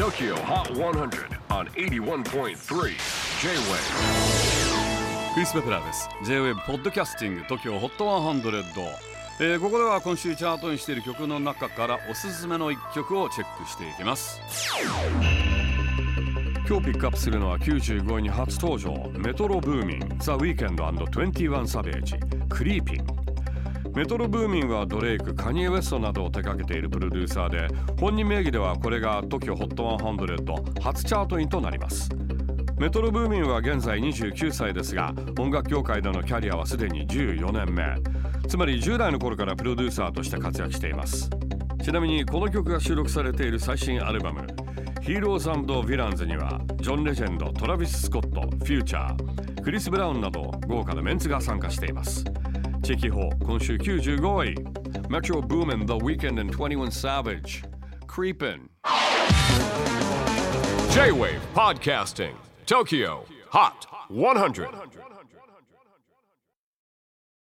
TOKYO HOT 100 on 81.3 J-WAVE クリス・ベプラーです。J-WAVE ポッドキャスティング TOKYO HOT 100、えーここでは今週チャートにしている曲の中からおすすめの一曲をチェックしていきます。今日ピックアップするのは95位に初登場。メトロブーミン The Weeknd 21 Savage クリーピンメトロブーミンはドレイク、カニエ・ウェストなどを手掛けているプロデューサーで本人名義ではこれが TOKYOHOT100 初チャートインとなります。メトロブーミンは現在29歳ですが音楽業界でのキャリアはすでに14年目。つまり10代の頃からプロデューサーとして活躍しています。ちなみにこの曲が収録されている最新アルバム「ヒーローズヴィランズ」にはジョン・レジェンドトラビス・スコットフューチャークリス・ブラウンなど豪華なメンツが参加しています。チェキホー今週95位 Metro Boomin The Weeknd and 21 Savage Creepin' J-WAVE PODCASTING TOKYO HOT 100